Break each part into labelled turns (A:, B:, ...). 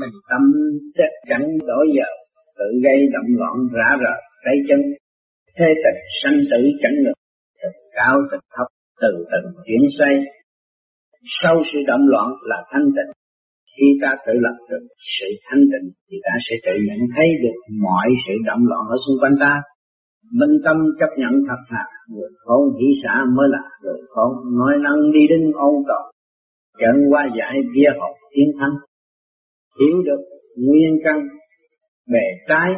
A: mình tâm xét chẳng đổi giờ, tự gây động loạn rã rời, tay chân. Thế tịch sanh tử chẳng ngừng, từ cao tịch thấp, từ từ chuyển xoay. Sau sự động loạn là thanh tịnh. Khi ta tự lập được sự thanh tịnh, thì ta sẽ tự nhận thấy được mọi sự động loạn ở xung quanh ta. Minh tâm chấp nhận thật thà người khôn hỷ xã mới là, người khôn nói năng đi đến ôn cầu chẳng qua giải vía học tiến thắng hiểu được nguyên căn bề trái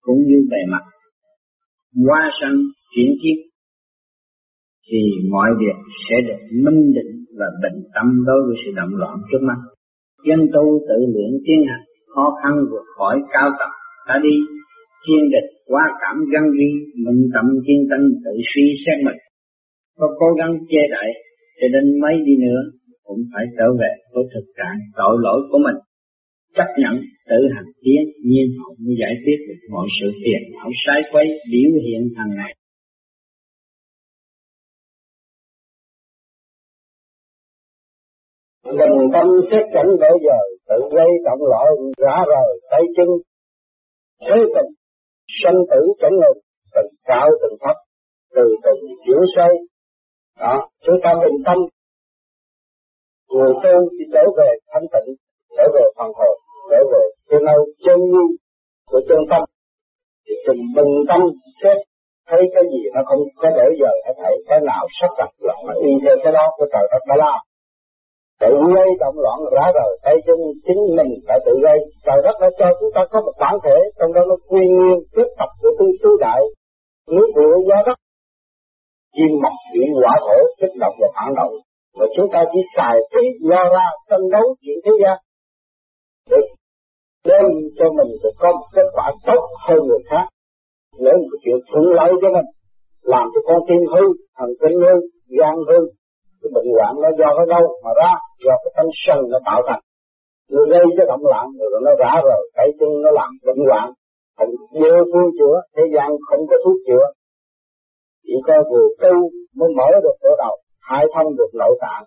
A: cũng như bề mặt qua sanh chuyển kiếp thì mọi việc sẽ được minh định và bình tâm đối với sự động loạn trước mắt. Dân tu tự luyện tiến hành, khó khăn vượt khỏi cao tập, ta đi thiên địch quá cảm găng ghi, minh tâm thiên tâm tự suy xét mình. Có cố gắng che đậy, cho đến mấy đi nữa cũng phải trở về với thực trạng tội lỗi của mình. Chấp nhận tự hành tiến nhiên hậu mới giải quyết được mọi sự phiền não sai quấy biểu hiện hàng ngày
B: Bình tâm xét cảnh đổi giờ, tự gây động loạn rã rời tay chân. Thế tình, sanh tử chẳng ngừng, từng cao từng thấp, từ từ chuyển xoay. Đó, chúng ta bình tâm. Người tu thì trở về thanh tịnh, trở về phần hồn, trở về cái nơi chân như của chân tâm. Thì từng bình tâm xét thấy cái gì nó không có đổi giờ hết thảy cái nào sắp đặt là phải y theo cái đó của trời đất đã làm tự gây động loạn ra rồi thấy chân chính mình phải tự gây. Trời đất đã cho chúng ta có một bản thể trong đó nó quy nguyên kết tập của tư tứ đại nước lửa gió đất. Chim mọc thủy quả thổ kích động và phản động chúng ta chỉ xài phí lo ra tranh đấu chuyện thế gian. Để đem cho mình được có một kết quả tốt hơn người khác. Lấy một chuyện thuận lợi cho mình, làm cho con tim hư, thần kinh hư, gan hư, cái bệnh hoạn nó do cái đâu mà ra, do cái tâm sân nó tạo thành. Người gây cái động loạn rồi nó rã rồi cái chân nó làm bệnh hoạn, không vô phương chữa, thế gian không có thuốc chữa. Chỉ có vừa tu mới mở được cửa đầu khai thông được nội tạng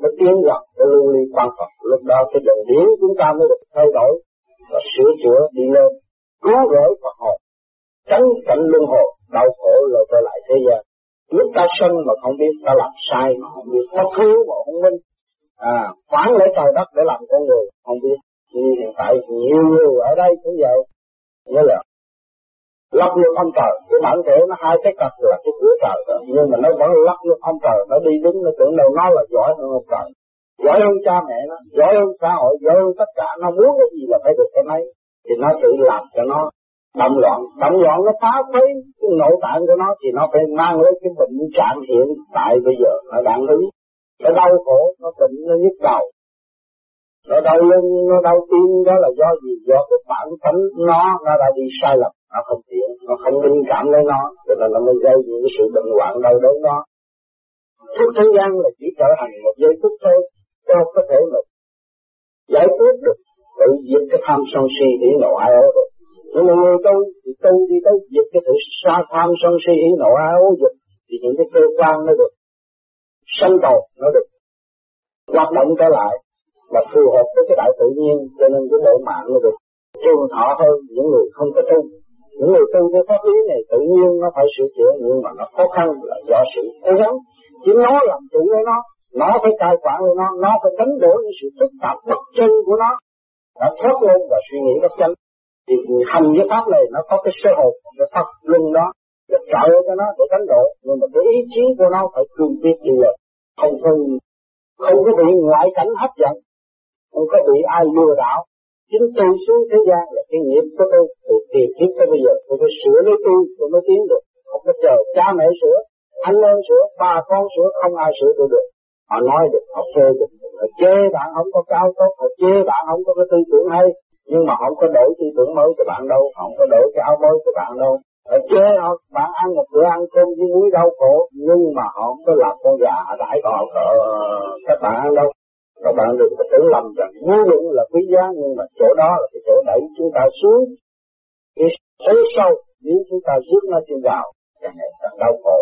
B: mới tiến gần cái lưu ly quan Phật. Lúc đó cái đường điển chúng ta mới được thay đổi và sửa chữa đi lên. Cứu rỗi Phật hồn tránh cảnh luân hồi đau khổ rồi trở lại thế gian. Lúc ta sân mà không biết ta làm sai mà không biết, ta thiếu mà không minh, à, phản lấy trời đất để làm con người, không biết. Thì hiện tại nhiều người ở đây cũng vậy, nhớ là lắp luôn ông trời, cái bản thể nó hai cái cặp là cái cửa trời đó, nhưng mà nó vẫn lắp luôn ông trời, nó đi đứng nó tưởng đâu nó là giỏi hơn ông trời. Giỏi hơn cha mẹ nó, giỏi hơn xã hội, giỏi hơn tất cả, nó muốn cái gì là phải được cái mấy, thì nó tự làm cho nó động loạn. Động loạn nó phá phế cái nội tạng của nó thì nó phải mang lấy cái bệnh trạng hiện tại bây giờ. Nó đang đứng nó đau khổ. Nó bệnh nó nhức đầu nó đau lưng, nó đau tim, đó là do gì? Do cái bản tính nó nó đã đi sai lầm. Nó không thiện nó không linh cảm lấy nó. Cho nên nó mới gây những cái sự bệnh hoạn đau đớn đó. Thuốc thế gian là chỉ trở thành một giây phút thôi, cho có thể mà giải quyết được, tự diệt cái tham sân si hỉ nộ ai ố rồi. Nhưng mà người tu thì tu đi tới diệt cái thử xa tham sân si hỉ nộ áo dục thì những cái cơ quan nó được sanh tồn, nó được hoạt động trở lại mà phù hợp với cái đạo tự nhiên, cho nên cái bộ mạng nó được trường thọ hơn những người không có tu. Những người tu cái pháp lý này tự nhiên nó phải sửa chữa, nhưng mà nó khó khăn là do sự cố gắng. Chỉ nó làm chủ với nó nó phải cai quản với nó nó phải đánh đổi những sự phức tạp bất chân của nó. Đã thoát lên và suy nghĩ bất chân thì hành cái pháp này nó có cái sơ hồn cái pháp luân đó, để trợ cho nó để đánh đổi. Nhưng mà cái ý chí của nó phải cương quyết đi lên không không không có bị ngoại cảnh hấp dẫn không có bị ai lừa đảo chính tôi xuống thế gian là cái nghiệp của tôi từ kỳ kiếp tới bây giờ tôi phải sửa lấy tôi tôi mới tiến được không có chờ cha mẹ sửa anh em sửa bà con sửa không ai sửa tôi được họ nói được họ phê được họ chê bạn không có cao tốt họ chê bạn không có cái tư tưởng hay nhưng mà không có đổi tư tưởng mới cho bạn đâu không có đổi cái áo mới cho bạn đâu họ chê họ bạn ăn một bữa ăn cơm với muối đau khổ nhưng mà họ không có làm con gà đãi họ cỡ các bạn ăn đâu các bạn đừng có tưởng lầm rằng vô lượng là quý giá nhưng mà chỗ đó là cái chỗ đẩy chúng ta xuống. Cái thế sâu nếu chúng ta rước nó trên vào càng ngày càng đau khổ.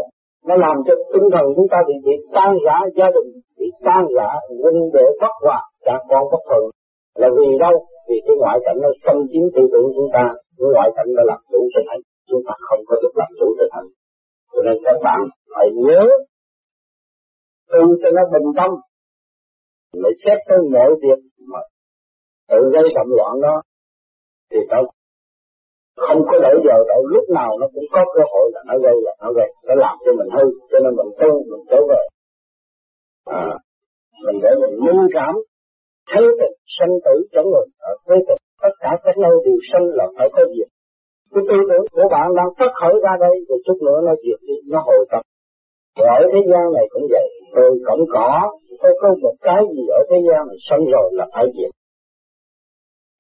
B: Nó làm cho tinh thần chúng ta bị bị tan rã gia đình bị tan rã huynh đệ bất hòa cha con bất thuận. Là vì đâu? Vì cái ngoại cảnh nó xâm chiếm tư tưởng chúng ta. Cái ngoại cảnh nó làm chủ tình hình, chúng ta không có được làm chủ tình hình. cho nên các bạn phải nhớ tu cho nó bình tâm lại xét tới mọi việc mà tự gây động loạn đó thì nó không có đợi giờ đâu lúc nào nó cũng có cơ hội là nó gây là nó gây nó làm cho mình hư cho nên mình tu mình trở về. À, mình để mình minh cảm thấy tình sanh tử chẳng người ở thế tình tất cả các nơi đều sanh là phải có diệt. Cái tư tưởng của bạn đang phát khởi ra đây rồi chút nữa nó diệt đi nó hồi tập. Rồi ở thế gian này cũng vậy tôi cũng có. Tôi có một cái gì ở thế gian này, xong rồi là phải diệt.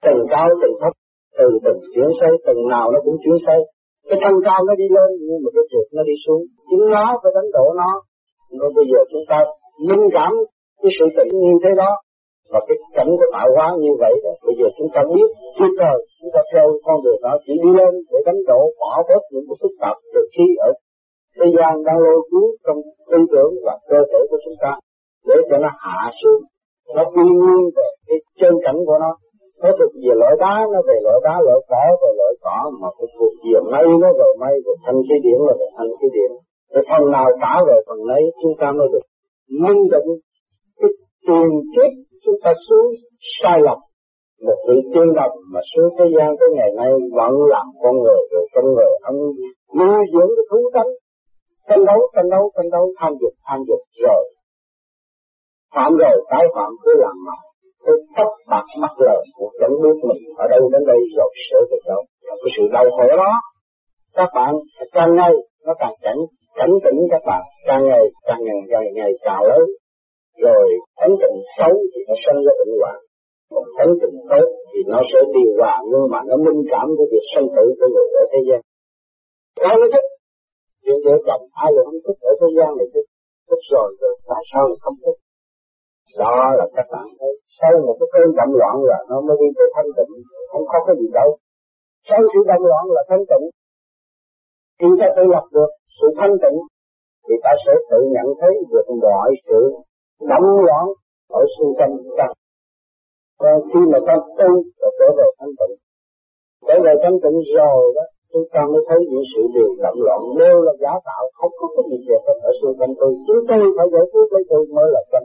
B: Từng cao, từng thấp, từ từng chuyển xây từng nào nó cũng chuyển xây cái thân cao nó đi lên, nhưng mà cái chuột nó đi xuống. Chính nó phải đánh đổ nó. Rồi bây giờ chúng ta minh cảm cái sự tự nhiên thế đó. Và cái cảnh của tạo hóa như vậy đó, bây giờ chúng ta biết trước rồi chúng ta theo con đường đó chỉ đi lên để đánh đổ, bỏ bớt những cái phức tạp từ khi ở thế gian đang lôi cuốn trong tư tưởng và cơ thể của chúng ta để cho nó hạ xuống, nó quy nguyên về cái chân cảnh của nó. Nó thuộc về loại đá, nó về loại đá, loại cỏ về loại cỏ mà cái thuộc về mây, nó về mây về thanh khí điển là về thanh khí điển. Cái phần nào trả về phần ấy chúng ta mới được minh định cái tiền kiếp chúng ta xuống sai lầm. Một vị tiên đồng mà xuống thế gian tới ngày nay vẫn làm con người, rồi con người ông nuôi dưỡng cái thú tánh tranh đấu tranh đấu tranh đấu, tham dục tham dục rồi phạm rồi tái phạm, cứ làm mà Cứ tóc bạc mắt lời của chẳng biết mình ở đâu đến đây rồi sửa được đâu. Là cái sự đau khổ đó, các bạn càng ngày, nó càng cảnh cảnh tỉnh các bạn. Càng ngày càng ngày càng ngày càng lớn. Rồi ấn tượng xấu thì nó sinh ra bệnh hoạn. Còn ấn tượng tốt thì nó sẽ điều hòa nhưng mà nó minh cảm với việc sinh tử của người ở thế gian. Ai nó thích chuyện vợ chồng ai là không thích ở thế gian này thích thích rồi rồi tại sao lại không thích. Đó là các bạn thấy sau một cái cơn động loạn là nó mới đi tới thanh tịnh. Không có cái gì đâu. Sau sự động loạn là thanh tịnh. Khi ta tự lập được sự thanh tịnh, thì ta sẽ tự nhận thấy được mọi sự động loạn ở xung quanh ta. Còn khi mà ta tu và trở về thanh tịnh. Trở về thanh tịnh rồi đó chúng ta mới thấy những sự điều động loạn đều là giả tạo, không có cái gì việc ở xung quanh tôi. Chúng tôi phải giải quyết lấy tôi mới là chân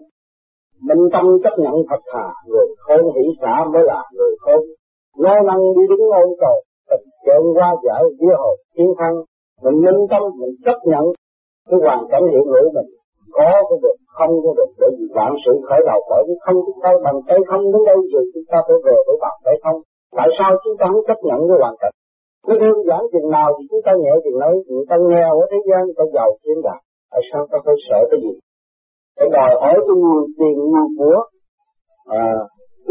B: minh tâm chấp nhận thật thà, người khôn hỷ xã mới là người khôn lo năng đi đứng ôn cầu tình trơn qua giải dưới hồ chiến thắng. Mình minh tâm, mình chấp nhận cái hoàn cảnh hiện hữu mình. Có có được, không có được bởi vì vạn sự khởi đầu bởi vì không chúng ta bằng tay không đến đâu rồi chúng ta phải về với bằng tay không. Tại sao chúng ta không chấp nhận cái hoàn cảnh? Cứ đơn giản chừng nào thì chúng ta nhẹ chừng ấy người ta nghèo ở thế gian người ta giàu trên đạt tại sao ta phải sợ cái gì? Phải đòi hỏi cái nhiều tiền nhiều của à,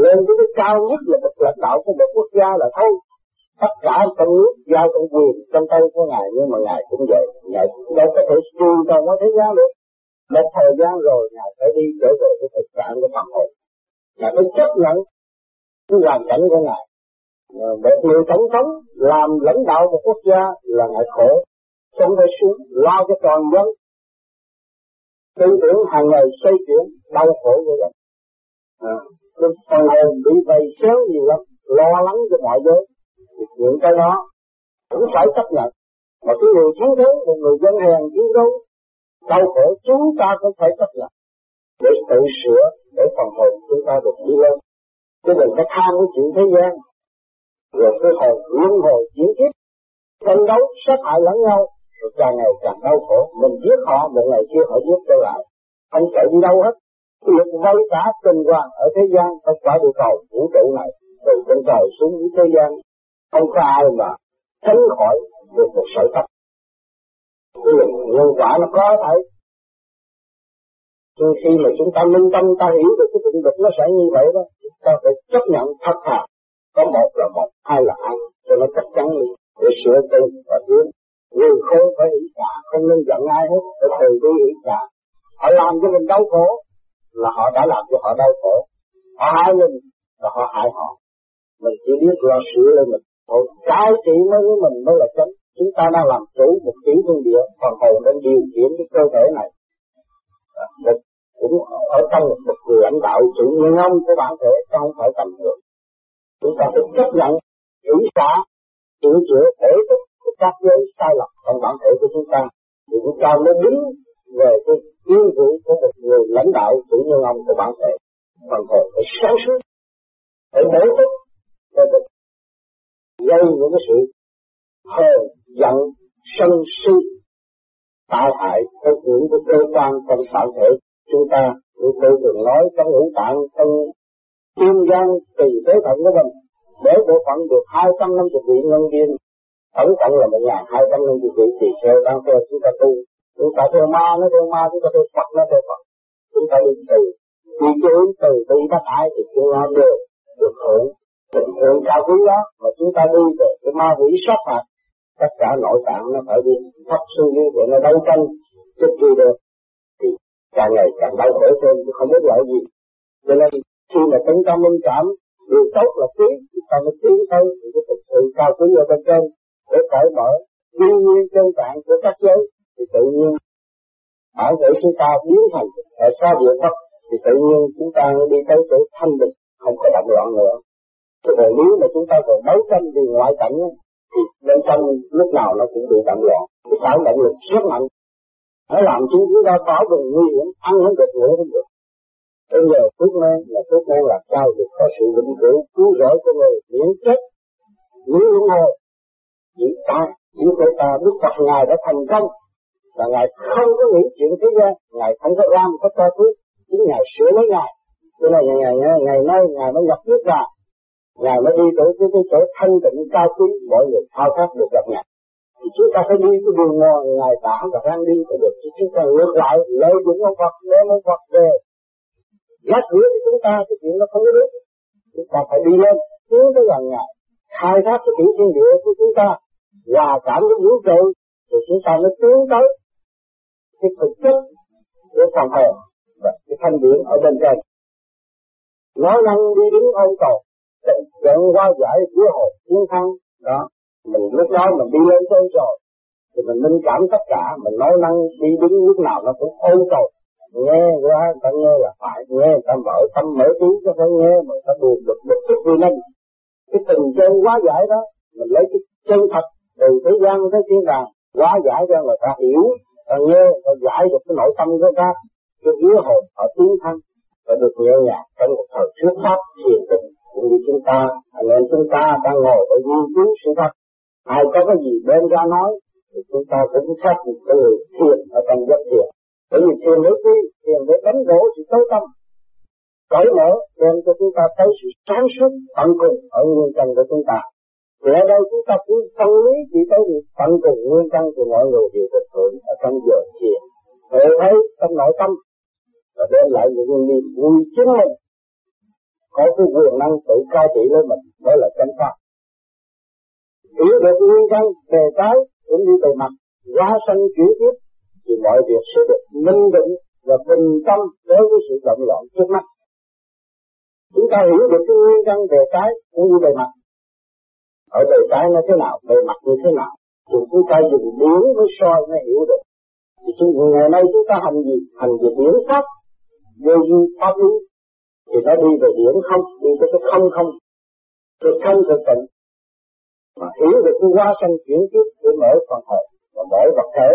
B: lên tới cái cao nhất là một lãnh đạo của một quốc gia là thôi. Tất cả trong nước giao trong quyền trong tay của ngài nhưng mà ngài cũng vậy. Ngài đâu có thể trừ trong hóa thế gian được. Một thời gian rồi ngài phải đi trở về cái thực trạng của Phật hồn ngài phải chấp nhận cái hoàn cảnh của ngài một người tổng thống làm lãnh đạo một quốc gia là ngại khổ không phải xuống lo cho toàn dân. Tư tưởng hàng ngày xây chuyển đau khổ như vậy à, phần hồn bị vầy xéo nhiều lắm lo lắng cho mọi giới. Những cái đó cũng phải chấp nhận. Mà cái người chiến đấu một người dân hèn chiến đấu đau khổ chúng ta cũng phải chấp nhận. Để tự sửa để phần hồn chúng ta được đi lên. Chứ đừng có tham cái chuyện thế gian rồi cái hồi luân hồi chuyển kiếp tranh đấu, sát hại lẫn nhau, rồi càng ngày càng đau khổ. Mình giết họ, một ngày kia họ giết trở lại. Không chạy đi đâu hết. Việc vây cả tình hoàng ở thế gian không phải địa cầu vũ trụ này. Từ trên trời xuống dưới thế gian, không có ai mà tránh khỏi được một sợi tóc. Cái nhân quả nó có thể. Nhưng khi mà chúng ta minh tâm, ta hiểu được cái định luật nó sẽ như vậy đó, chúng ta phải chấp nhận thật thà có một là một hai là hai cho nó chắc chắn đi để sửa tư và tiến. Người khôn phải hỷ xả không nên giận ai hết. Phải từ bi hỷ xả họ làm cho mình đau khổ là họ đã làm cho họ đau khổ. Họ hại mình là họ hại họ. Mình chỉ biết lo sửa lên mình. Thôi cái trị mới với mình mới là chánh. Chúng ta đang làm chủ một tiếng thiên địa phần hồn đang điều khiển cái cơ thể này. Một cũng ở trong một, người lãnh đạo sự nhân ông của bản thể không phải tầm thường chúng ta phải chấp nhận hỷ xả sửa chữa thể thức của các giới sai lầm trong bản thể của chúng ta. Thì chúng ta mới đứng về cái yêu vị của một người lãnh đạo chủ nhân ông của bản thể. Bản thể phải sáng suốt, phải mở thức để được gây những cái sự hờn giận, sân si, tạo hại cho những cái cơ quan trong bản thể. Chúng ta như tôi thường nói, trong ngũ tạng, trong kim gan tùy tế thận của mình để bộ phận được hai trăm năm chục vị nhân viên, tổng cộng là một ngàn hai trăm năm chục vị thì sẽ đang theo chúng ta tu. Chúng ta theo ma, nó theo ma, chúng ta theo phật, nó theo phật. Chúng ta đi từ, đi hướng từ bi bác ái thì chúng ta đều được hưởng tình thương cao quý đó. Mà chúng ta đi về cái ma quỷ sát phạt, tất cả nội tạng nó phải đi thấp xuống dưới để nó đấu tranh trước khi được. Thì càng ngày càng đau khổ thêm, chứ không biết lợi gì. Cho nên khi mà tấn tâm linh cảm điều tốt là quý còn ta quý tiến thì cái thực sự cao quý ở bên trên để cởi mở. Duy nguyên chân tạng của các giới, thì tự nhiên bảo thể chúng ta biến thành ở xa địa pháp thì tự nhiên chúng ta đi tới chỗ thanh định không có động loạn nữa. Cái còn nếu mà chúng ta còn đấu tranh vì ngoại cảnh thì bên trong lúc nào nó cũng bị động loạn cái phản động lực rất mạnh. Nó làm chúng chúng ta bảo vệ nguy hiểm, ăn không được, ngủ không được bây giờ thuốc men là thuốc men là cao được có sự vĩnh cửu cứu rỗi cho người miễn chết. Miễn luân hồi chỉ ta chỉ phải ta đức phật ngài đã thành công. Và ngài không có nghĩ chuyện thế gian ngài không có làm có cho thuốc chính ngài sửa lấy ngài. Cho nên ngày ngày ngày nay ngài mới nhập nước ra ngài mới đi tới cái, cái chỗ thanh tịnh cao quý mọi người thao thác được gặp ngài. Thì chúng ta phải đi cái đường ngon ngài tả và đang đi cũng được. Chứ chúng ta ngược lại lợi dụng ông Phật đem ông Phật về Lát nữa thì chúng ta cái chuyện nó không có được chúng ta phải đi lên tiến tới gần ngài khai thác cái tiểu thiên địa của chúng ta, hòa cảm với vũ trụ thì chúng ta mới tiến tới cái thực chất của phần hồn và cái thanh điển ở bên trên. Nói năng đi đứng ôn cầu trận qua giải của hồn chiến thắng. Đó, mình lúc đó mình đi lên trên rồi, thì mình minh cảm tất cả, mình nói năng đi đứng lúc nào nó cũng ôn cầu nghe qua ta nghe là phải nghe ta mở tâm, mở trí cho phải nghe mà ta buồn được bực tức vì nên cái tình chân quá giải đó, mình lấy cái chân thật từ thế gian tới thiên đàng, quá giải ra là ta hiểu, ta nghe ta giải được cái nội tâm của ta, cái vía hồn ở tiến thân và được nhẹ nhàng trong một thời trước pháp, thiền định cũng như chúng ta. Anh em chúng ta đang ngồi ở nghiên cứu sự thật ai có cái gì đem ra nói, thì chúng ta cũng khác một cái người thiền ở trong giấc thiền bởi vì thiền để chi thiền để đánh đổ sự tối tâm, cởi mở đem cho chúng ta thấy sự sáng suốt, tận cùng ở nguyên căn của chúng ta. Thì ở đây chúng ta cứ phân lý chỉ tới việc tận cùng nguyên căn của mọi người đều được hưởng ở trong giờ thiền. Để thấy trong nội tâm và đem lại những niềm vui chính mình. Có cái quyền năng tự cai trị lên mình, đó là chân pháp. Hiểu được nguyên căn về cái cũng như từ mặt, hóa sanh chuyển tiếp thì mọi việc sẽ được minh định và bình tâm đối với sự động loạn trước mắt. Chúng ta hiểu được cái nguyên căn về cái cũng như bề mặt. Ở bề cái nó thế nào bề mặt như thế nào thì chúng ta dùng điển mới soi mới hiểu được. Thì chúng, ngày nay chúng ta hành gì? Hành về điển pháp vô vi pháp lý. Thì nó đi về điển không đi tới cái không không. Cái không thực tịnh. Mà hiểu được cái hoa sanh chuyển tiếp của mỗi phần hồn và mỗi vật thể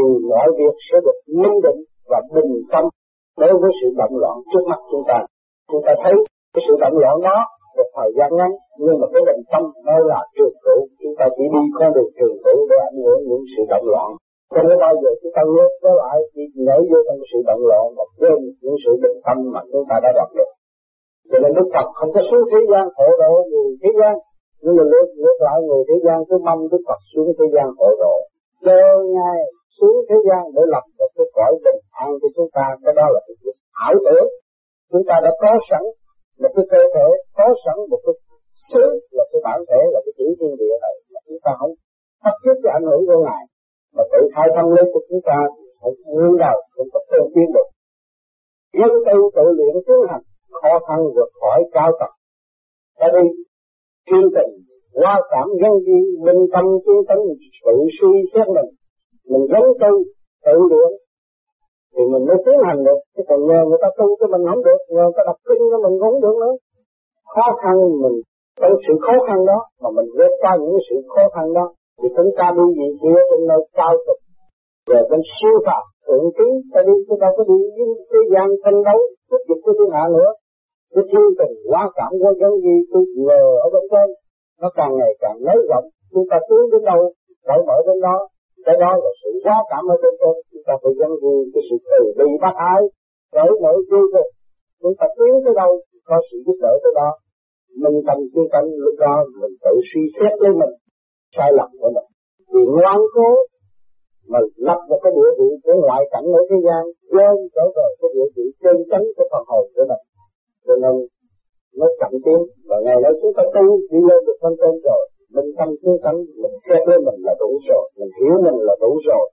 B: thì mọi việc sẽ được minh định và bình tâm đối với sự động loạn trước mắt chúng ta. Chúng ta thấy cái sự động loạn đó một thời gian ngắn nhưng mà cái bình tâm nó là trường cửu. Chúng ta chỉ đi con đường trường cửu để ảnh hưởng những sự động loạn. Cho nên bao giờ chúng ta nhớ nó lại đi nhảy vô trong sự động loạn và quên những sự bình tâm mà chúng ta đã đạt được. Cho nên Đức Phật không có xuống thế gian khổ độ người thế gian. Nhưng mà ngược, ngược lại người thế gian cứ mong Đức Phật xuống thế gian khổ độ chờ ngay xuống thế gian để lập một cái cõi bình an cho chúng ta, cái đó là cái ảo tưởng. Chúng ta đã có sẵn một cái cơ thể, có sẵn một cái xứ, là cái bản thể, là cái tiểu thiên địa này mà chúng ta không bắt chước cái ảnh hưởng của ngài. Mà tự khai thông lên của chúng ta không nguyên đầu không có tương tiên được. Nhân tư tự luyện tiến hành, khó khăn vượt khỏi cao tầng. Ta đi chuyên tình, qua cảm nhân duyên, minh tâm chuyên tấn tự suy xét mình mình giống tư tự luyện. Thì mình mới tiến hành được. Chứ còn nhờ người ta tu cho mình không được, nhờ người ta đọc kinh cho mình không được nữa. Khó khăn mình trong sự khó khăn đó, mà mình vượt qua những sự khó khăn đó, thì chúng ta đi gì kia trên nơi cao tục về bên siêu phàm, thượng tiến ta đi, chúng ta có đi những thế gian tranh đấu tiếp tục của thiên hạ nữa. Cái thiên tình quá cảm của giống gì tôi ngờ ở bên trên, nó càng ngày càng nới rộng. Chúng ta tiến đến đâu, cởi mở đến đó cái đó là sự quá cảm ở bên trên. Chúng ta phải dân gì cái sự từ bi bác ái cởi mở vô cùng chúng ta tiến tới đâu, có sự giúp đỡ tới đó. Mình tâm chuyên tâm lúc đó, mình tự suy xét lấy mình, sai lầm của mình. Vì ngoan cố mà lập một cái địa vị của ngoại cảnh ở thế gian, quên trở về cái địa vị chân chánh của phần hồn của mình. Cho nên, nó chậm tiến, và ngày đó chúng ta tu, đi lên được phân trên rồi mình tâm chuyên tâm mình xét với mình là đủ rồi, mình hiểu mình là đủ rồi.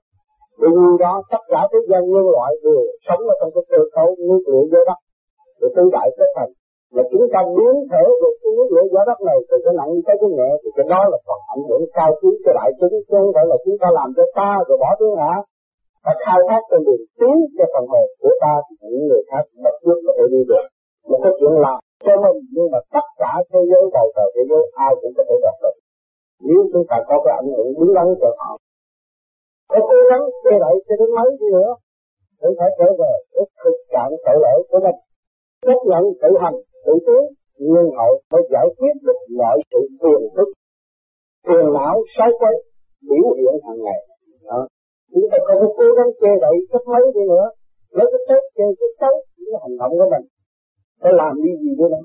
B: Vì đó, tất cả thế gian nhân loại đều sống ở trong cái cơ cấu nguyên liệu dưới đất. Để tứ đại kết thành. Mà chúng ta biến thể được cái nguyên liệu giá đất này từ cái nặng tới cái nhẹ, thì cái đó là phần ảnh hưởng cao quý cho đại chúng, chứ không phải là chúng ta làm cho ta rồi bỏ tiếng hả? Và khai thác trên đường tiến cho phần hồn của ta thì những người khác bất cứ có thể đi được. Một cái chuyện làm cho mình, nhưng mà tất cả thế giới đầu trời thế giới, ai cũng có thể đạt được nếu chúng ta có cái ảnh hưởng đúng đắn cho họ có cố gắng che đậy cho đến mấy đi nữa cũng phải trở về cái thực trạng tội lỗi của mình chấp nhận tự hành, tự tiến, nhưng hậu mới giải quyết được mọi sự phiền phức, phiền não, sai quay biểu hiện hàng ngày đó. chúng ta không có cố gắng che đậy cách mấy đi nữa, lấy cái tốt che cái xấu cái hành động của mình phải làm đi gì nữa nó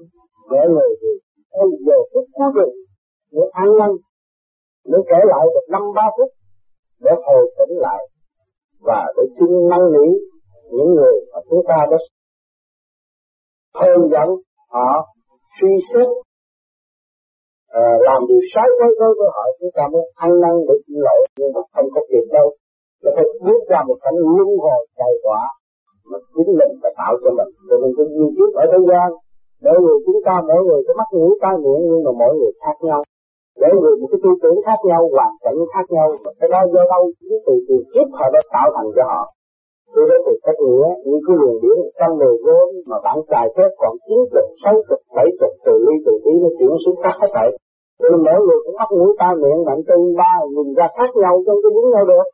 B: để người thì bây giờ phút cuối cùng để an lành mới kể lại được năm ba phút để hồi tỉnh lại và để xin năn nỉ những người mà chúng ta đã hơn dẫn họ suy xét à, làm điều sai với với với họ chúng ta mới ăn năn để xin lỗi. Nhưng mà không có kịp đâu. Nó phải bước ra một cảnh luân hồi dài quả mà chính mình phải tạo cho mình. Rồi mình cái duy kiếp ở thế gian mỗi người chúng ta mỗi người có mắt mũi tai miệng nhưng mà mỗi người khác nhau mỗi người một cái tư tưởng khác nhau, hoàn cảnh khác nhau, mà cái đó do đâu chính từ từ kiếp họ đã tạo thành cho họ. Tôi đã từ cách nghĩa như cái luồng điển trăm mười vốn mà bạn xài phép còn chín chục, sáu chục, bảy chục từ ly từ tí nó chuyển xuống khác hết vậy nên mỗi người cũng mắc mũi ta miệng bạn tư ba, nhìn ra khác nhau trong cái đúng nhau được.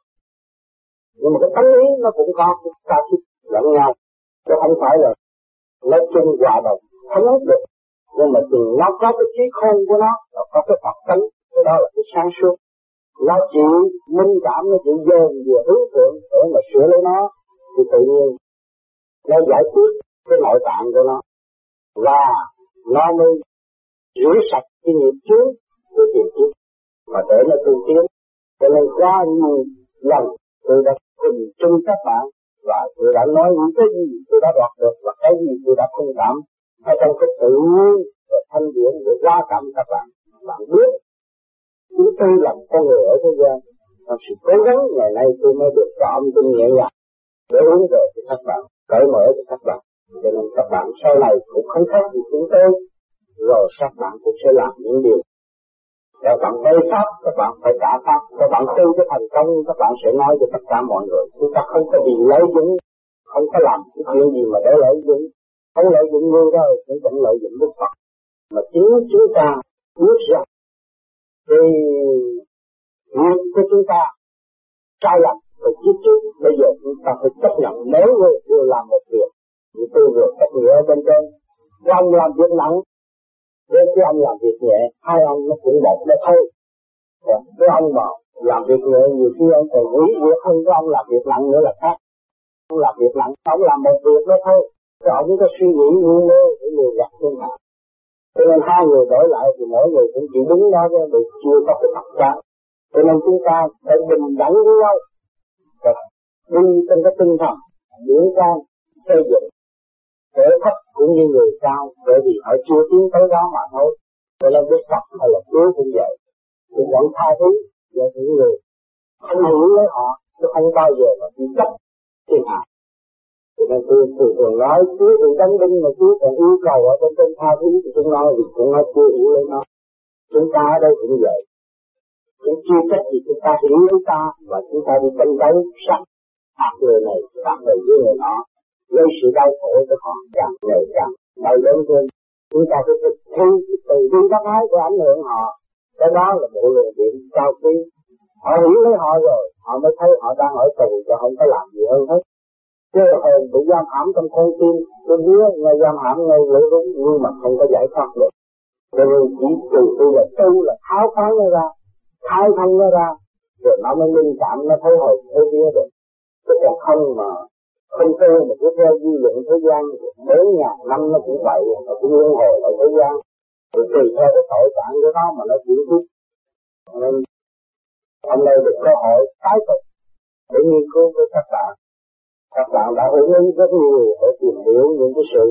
B: Nhưng mà cái tánh lý nó cũng có cái xa xích lẫn nhau. Chứ không phải là lấy chung hòa đồng thống nhất được nhưng mà từ nó có cái trí khôn của nó nó có cái tập tánh cái đó là cái sáng suốt. Nó chịu minh cảm, nó chịu dồn vừa hướng thượng để mà sửa lấy nó, thì tự nhiên nó giải quyết cái nội tạng của nó. Và nó mới rửa sạch cái nghiệp trước của tiền trước mà để nó tu tiến. Cho nên qua nhiều lần, tôi đã cùng chung các bạn và tôi đã nói những cái gì tôi đã đoạt được và cái gì tôi đã không cảm ở trong cái tự nhiên và thanh điển để ra cảm các bạn bạn biết. Chúng tôi làm con người ở thế gian, và sự cố gắng ngày nay tôi mới được chọn tôi nhẹ nhàng. Để hướng về cho các bạn, cởi mở cho các bạn. Cho nên các bạn sau này cũng không khác gì chúng tôi. Rồi các bạn cũng sẽ làm những điều. Các bạn vây pháp các bạn phải trả pháp các bạn tu cái thành công, các bạn sẽ nói cho tất cả mọi người. Chúng ta không có bị lấy dính không có làm cái chuyện gì mà để lấy dính không lợi dụng người đâu cũng vẫn lợi dụng đức Phật. Mà chính chúng ta biết rằng, thì việc của chúng ta sai lầm và chiếc trước bây giờ chúng ta phải chấp nhận nếu người vừa làm một việc. Thì tôi vừa cách nghĩa ở bên trên. Ông làm việc nặng với cái ông làm việc nhẹ, hai ông nó cũng một đó thôi. Còn cái ông mà làm việc nhẹ, nhiều khi ông còn quý việc hơn cái ông làm việc nặng nữa là khác. Ông làm việc nặng, ông làm một việc đó thôi chứ ông có suy nghĩ ngu mơ để lừa gạt thiên hạ cho nên hai người đổi lại thì mỗi người cũng chỉ đúng đó chứ được chưa có cái thật ra cho nên chúng ta phải bình đẳng với nhau và đi trên cái tinh thần điển quan xây dựng thể thấp cũng như người cao. Bởi vì họ chưa tiến tới đó mà thôi. Cho nên đức Phật hay là Chúa cũng vậy. Thì vẫn tha thứ cho những người không hiểu với họ, chứ không bao giờ mà đi chấp thiên hạ thì nên tôi thường thường nói, Chúa bị đánh đinh mà Chúa còn yêu cầu ở bên trên tha thứ thì chúng nói thì chúng nói chưa hiểu lấy nó. Chúng ta ở đây cũng vậy. Chúng chưa trách gì chúng ta hiểu lấy ta và chúng ta đi tranh đấu sắc phạt người này, phạt người với người nọ, gây sự đau khổ cho họ càng ngày càng đau đến hơn chúng ta phải thực thi từ bi bác ái của ảnh hưởng họ. Cái đó là bộ luồng điện cao quý. Họ hiểu lấy họ rồi, họ mới thấy họ đang ở tù và không có làm gì hơn hết chứ hồn bị giam hãm trong con tim cái vía ngay giam hãm ngay lỗ đúng nhưng mà không có giải thoát được. Cho nên chỉ từ từ là tu là tháo phán nó ra thay thông nó ra, rồi nó mới linh cảm, nó thấy hồn thấy vía được. Chứ còn không mà, không tu mà cứ theo di luận thế gian, mấy ngàn năm nó cũng vậy, nó cũng luân hồi ở thế gian. Rồi tùy theo cái tội trạng của nó mà nó chuyển tiếp. Nên hôm nay được cơ hội tái tục để nghiên cứu với các bạn các bạn đã hưởng ứng rất nhiều để tìm hiểu những cái sự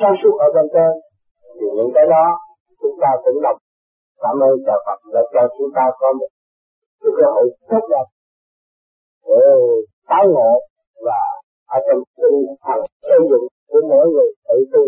B: sáng suốt ở bên trên. Thì những cái đó chúng ta cũng đọc. Cảm ơn trời Phật đã cho chúng ta có một cái cơ hội tốt đẹp để tái ngộ và ở trong tinh thần xây dựng của mỗi người tự tu